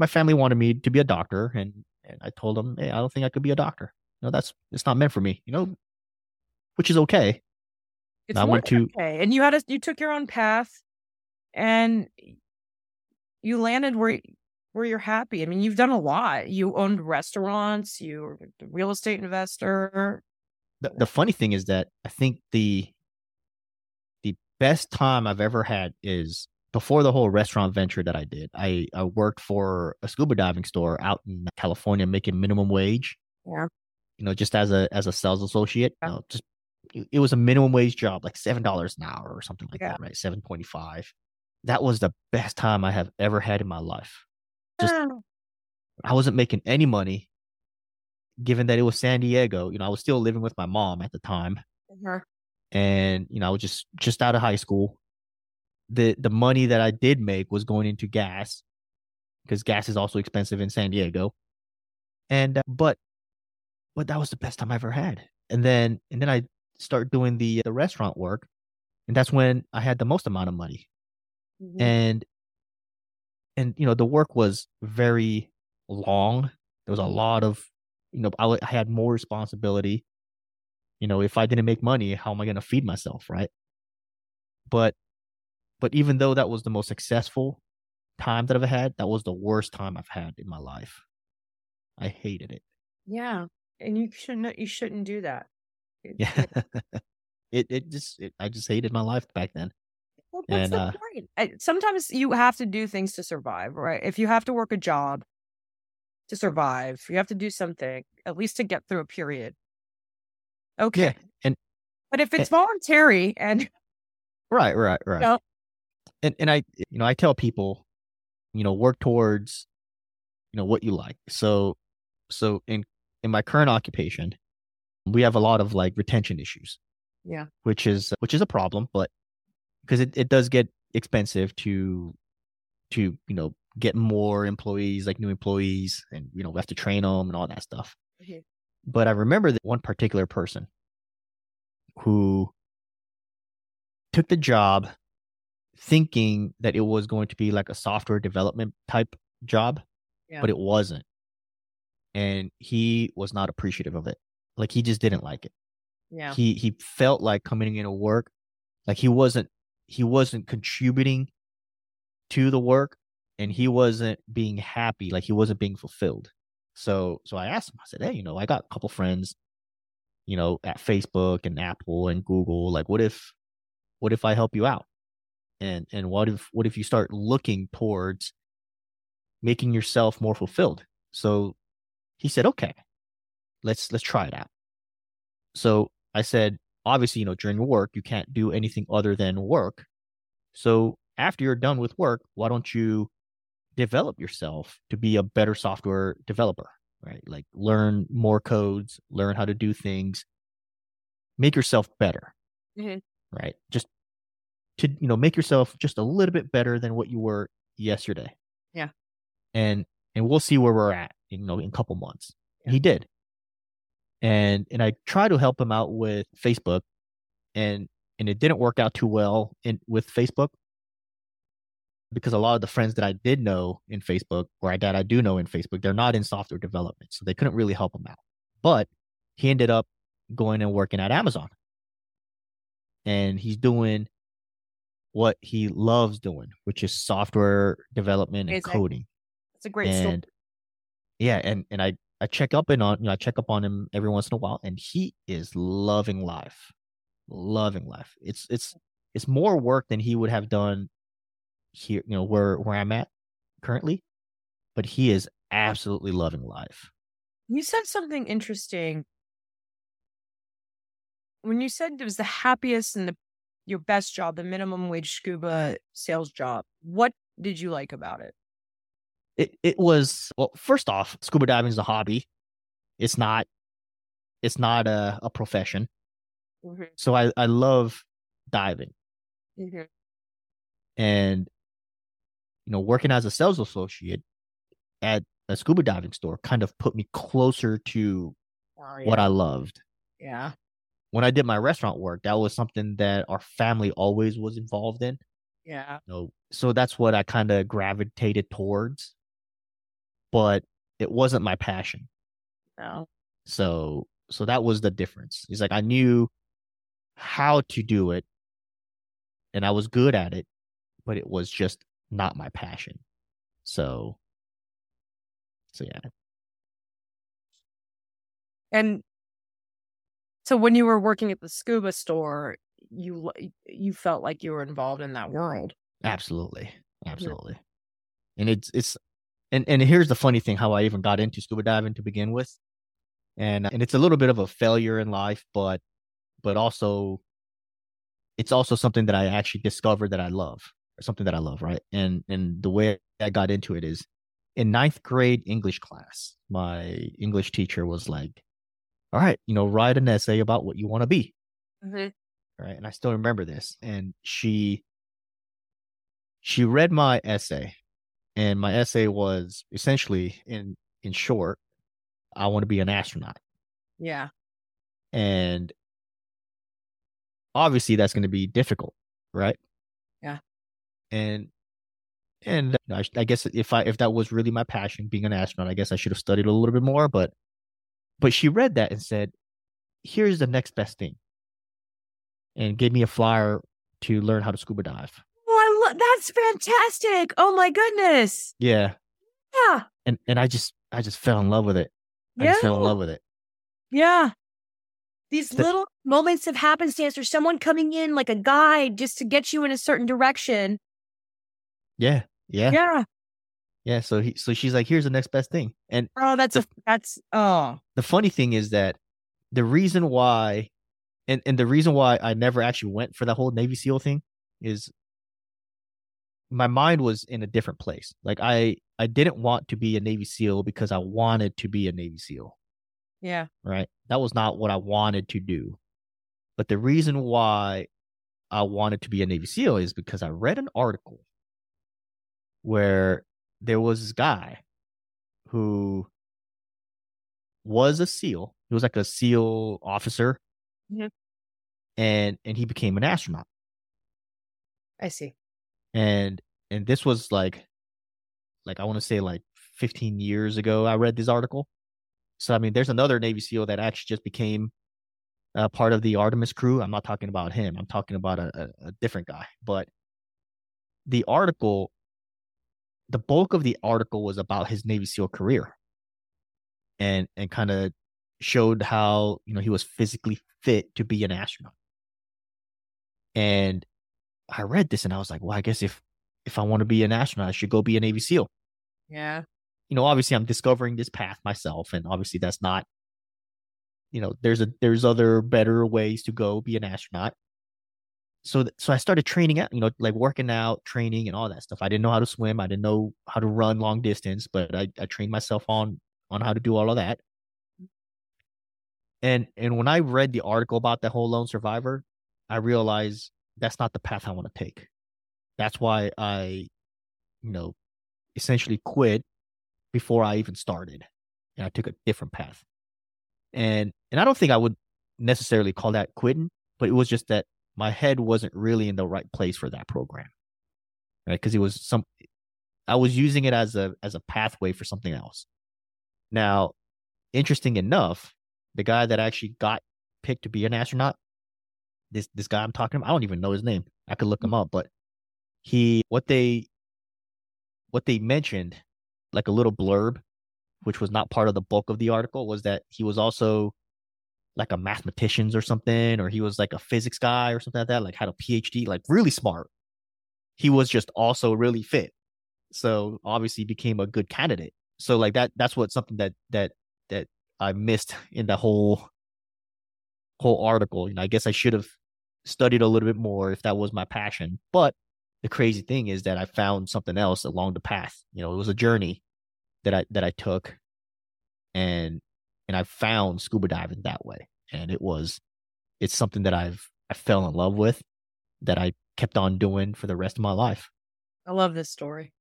my family wanted me to be a doctor, and and I told them, hey, I don't think I could be a doctor. You know, that's it's not meant for me. You know, which is okay. It's I went to okay. And you had a you took your own path and you landed where where you're happy. I mean, you've done a lot. You owned restaurants, you were a real estate investor. the, the funny thing is that I think the the best time I've ever had is before the whole restaurant venture that I did. I, I worked for a scuba diving store out in California making minimum wage, Yeah. you know, just as a as a sales associate. Yeah. You know, just it was a minimum wage job, like seven dollars an hour or something like Yeah. that, right? Seven twenty five. That was the best time I have ever had in my life. Just Ah, I wasn't making any money, given that it was San Diego. You know, I was still living with my mom at the time uh-huh. and you know I was just just out of high school. The the money that I did make was going into gas because gas is also expensive in San Diego. And uh, but but that was the best time I ever had. And then and then I start doing the the restaurant work, and that's when I had the most amount of money. Mhm. And and you know the work was very long. There was a lot of you know I, w- I had more responsibility. You know, if I didn't make money, how am I going to feed myself, right? But but even though that was the most successful time that I've had, that was the worst time I've had in my life. I hated it. Yeah. And you shouldn't you shouldn't do that. It- Yeah. it- it just it, I just hated my life back then. well, what's And the uh point? Sometimes you have to do things to survive, right? If you have to work a job to survive, you have to do something at least to get through a period. yeah, Okay. and But if and it's voluntary and right, right, you right. know, And and I you know, I tell people, you know, work towards, you know, what you like. So so in in my current occupation, we have a lot of like retention issues, yeah. which is which is a problem, but because it, it does get expensive to to you know get more employees like new employees and you know we have to train them and all that stuff Mhm. but i remember that one particular person who took the job thinking that it was going to be like a software development type job Yeah. but it wasn't. And he was not appreciative of it. Like he just didn't like it. Yeah. he he felt like coming into work like he wasn't he wasn't contributing to the work and he wasn't being happy like he wasn't being fulfilled. So so i asked him i said hey you know i got a couple friends you know at facebook and apple and google like what if what if i help you out and and what if what if you start looking towards making yourself more fulfilled so he said okay let's let's try it out so I said, obviously, you know, during work, you can't do anything other than work. So after you're done with work, why don't you develop yourself to be a better software developer, right? Like learn more codes, learn how to do things, make yourself better, Mhm. right? Just to, you know, make yourself just a little bit better than what you were yesterday. Yeah. And and we'll see where we're at, you know, in a couple months. Yeah. He did and and I tried to help him out with Facebook, and and it didn't work out too well in with Facebook because a lot of the friends that I did know in Facebook or that I do know in Facebook, they're not in software development, so they couldn't really help him out. But he ended up going and working at Amazon, and he's doing what he loves doing, which is software development and coding. It's a great story. and yeah and and i i check up and on you know i check up on him every once in a while and he is loving life loving life. It's it's it's more work than he would have done here you know where where i'm at currently but he is absolutely loving life. You said something interesting. When you said it was the happiest and the your best job, the minimum wage scuba sales job. What did you like about it? it it was well first off scuba diving is a hobby it's not it's not a, a profession Mhm. so i i love diving Mhm. and you know working as a sales associate at a scuba diving store kind of put me closer to Oh, what i loved yeah. When i did my restaurant work that was something that our family always was involved in Yeah. know, so that's what i kind of gravitated towards but it wasn't my passion. No. So so that was the difference. He's like I knew how to do it and I was good at it, but it was just not my passion. So so yeah. And so when you were working at the scuba store, you you felt like you were involved in that world. Absolutely. Absolutely. Yeah. And it's it's and and here's the funny thing how I even got into scuba diving to begin with. And and it's a little bit of a failure in life, but but also it's also something that I actually discovered that I love, or something that I love, right? And and the way I got into it is in ninth grade English class, my English teacher was like, "All right, you know, write an essay about what you want to be." Mm-hmm. Right, and I still remember this. And she she read my essay, and my essay was essentially in in short, I want to be an astronaut. Yeah. And obviously that's going to be difficult, right? Yeah. And and I, I, guess if I if that was really my passion, being an astronaut, I guess I should have studied a little bit more. But but she read that and said, "Here's the next best thing," and gave me a flyer to learn how to scuba dive. Oh, I lo- that's fantastic! Oh my goodness. Yeah. Yeah. And and I just I just fell in love with it. I yeah. just fell in love with it. Yeah. These the, little moments of happenstance or someone coming in like a guide just to get you in a certain direction. Yeah. Yeah. Yeah. Yeah. So he so she's like, here's the next best thing. And oh, that's the, a that's oh the funny thing is that the reason why and, and the reason why I never actually went for that whole Navy SEAL thing is my mind was in a different place. Like I I didn't want to be a Navy SEAL because I wanted to be a Navy SEAL. Yeah. Right. That was not what I wanted to do. But the reason why I wanted to be a Navy SEAL is because I read an article where there was this guy who was a SEAL. He was like a SEAL officer. Mm-hmm. And and he became an astronaut. I see. And and this was like like I want to say like 15 years ago I read this article. So I mean, there's another Navy SEAL that actually just became uh, part of the Artemis crew. I'm not talking about him. I'm talking about a, a, a different guy. But the article, the bulk of the article was about his Navy SEAL career, and and kind of showed how you know he was physically fit to be an astronaut. And I read this and I was like, well, I guess if if I want to be an astronaut, I should go be a Navy SEAL. Yeah you know, obviously I'm discovering this path myself, and obviously that's not, you know, there's a there's other better ways to go be an astronaut. So th- so I started training out, you know, like working out, training, and all that stuff. I didn't know how to swim, I didn't know how to run long distance, but I I trained myself on on how to do all of that. And and when I read the article about the whole lone survivor, I realized that's not the path I want to take. That's why I, you know, essentially quit before I even started. And I took a different path. And and I don't think I would necessarily call that quitting, but it was just that my head wasn't really in the right place for that program. Right? Because it was some I was using it as a as a pathway for something else. Now, interesting enough, the guy that actually got picked to be an astronaut, this this guy I'm talking about, I don't even know his name. I could look him up, but he what they what they mentioned like a little blurb, which was not part of the bulk of the article, was that he was also like a mathematicians or something, or he was like a physics guy or something like that, like had a PhD, like really smart. He was just also really fit. So obviously became a good candidate. So like that that's what something that that that I missed in the whole whole article. You know, I guess I should have studied a little bit more if that was my passion. But the crazy thing is that I found something else along the path. You know, it was a journey that I that I took and and I found scuba diving that way. And it was it's something that I've I fell in love with that I kept on doing for the rest of my life. I love this story.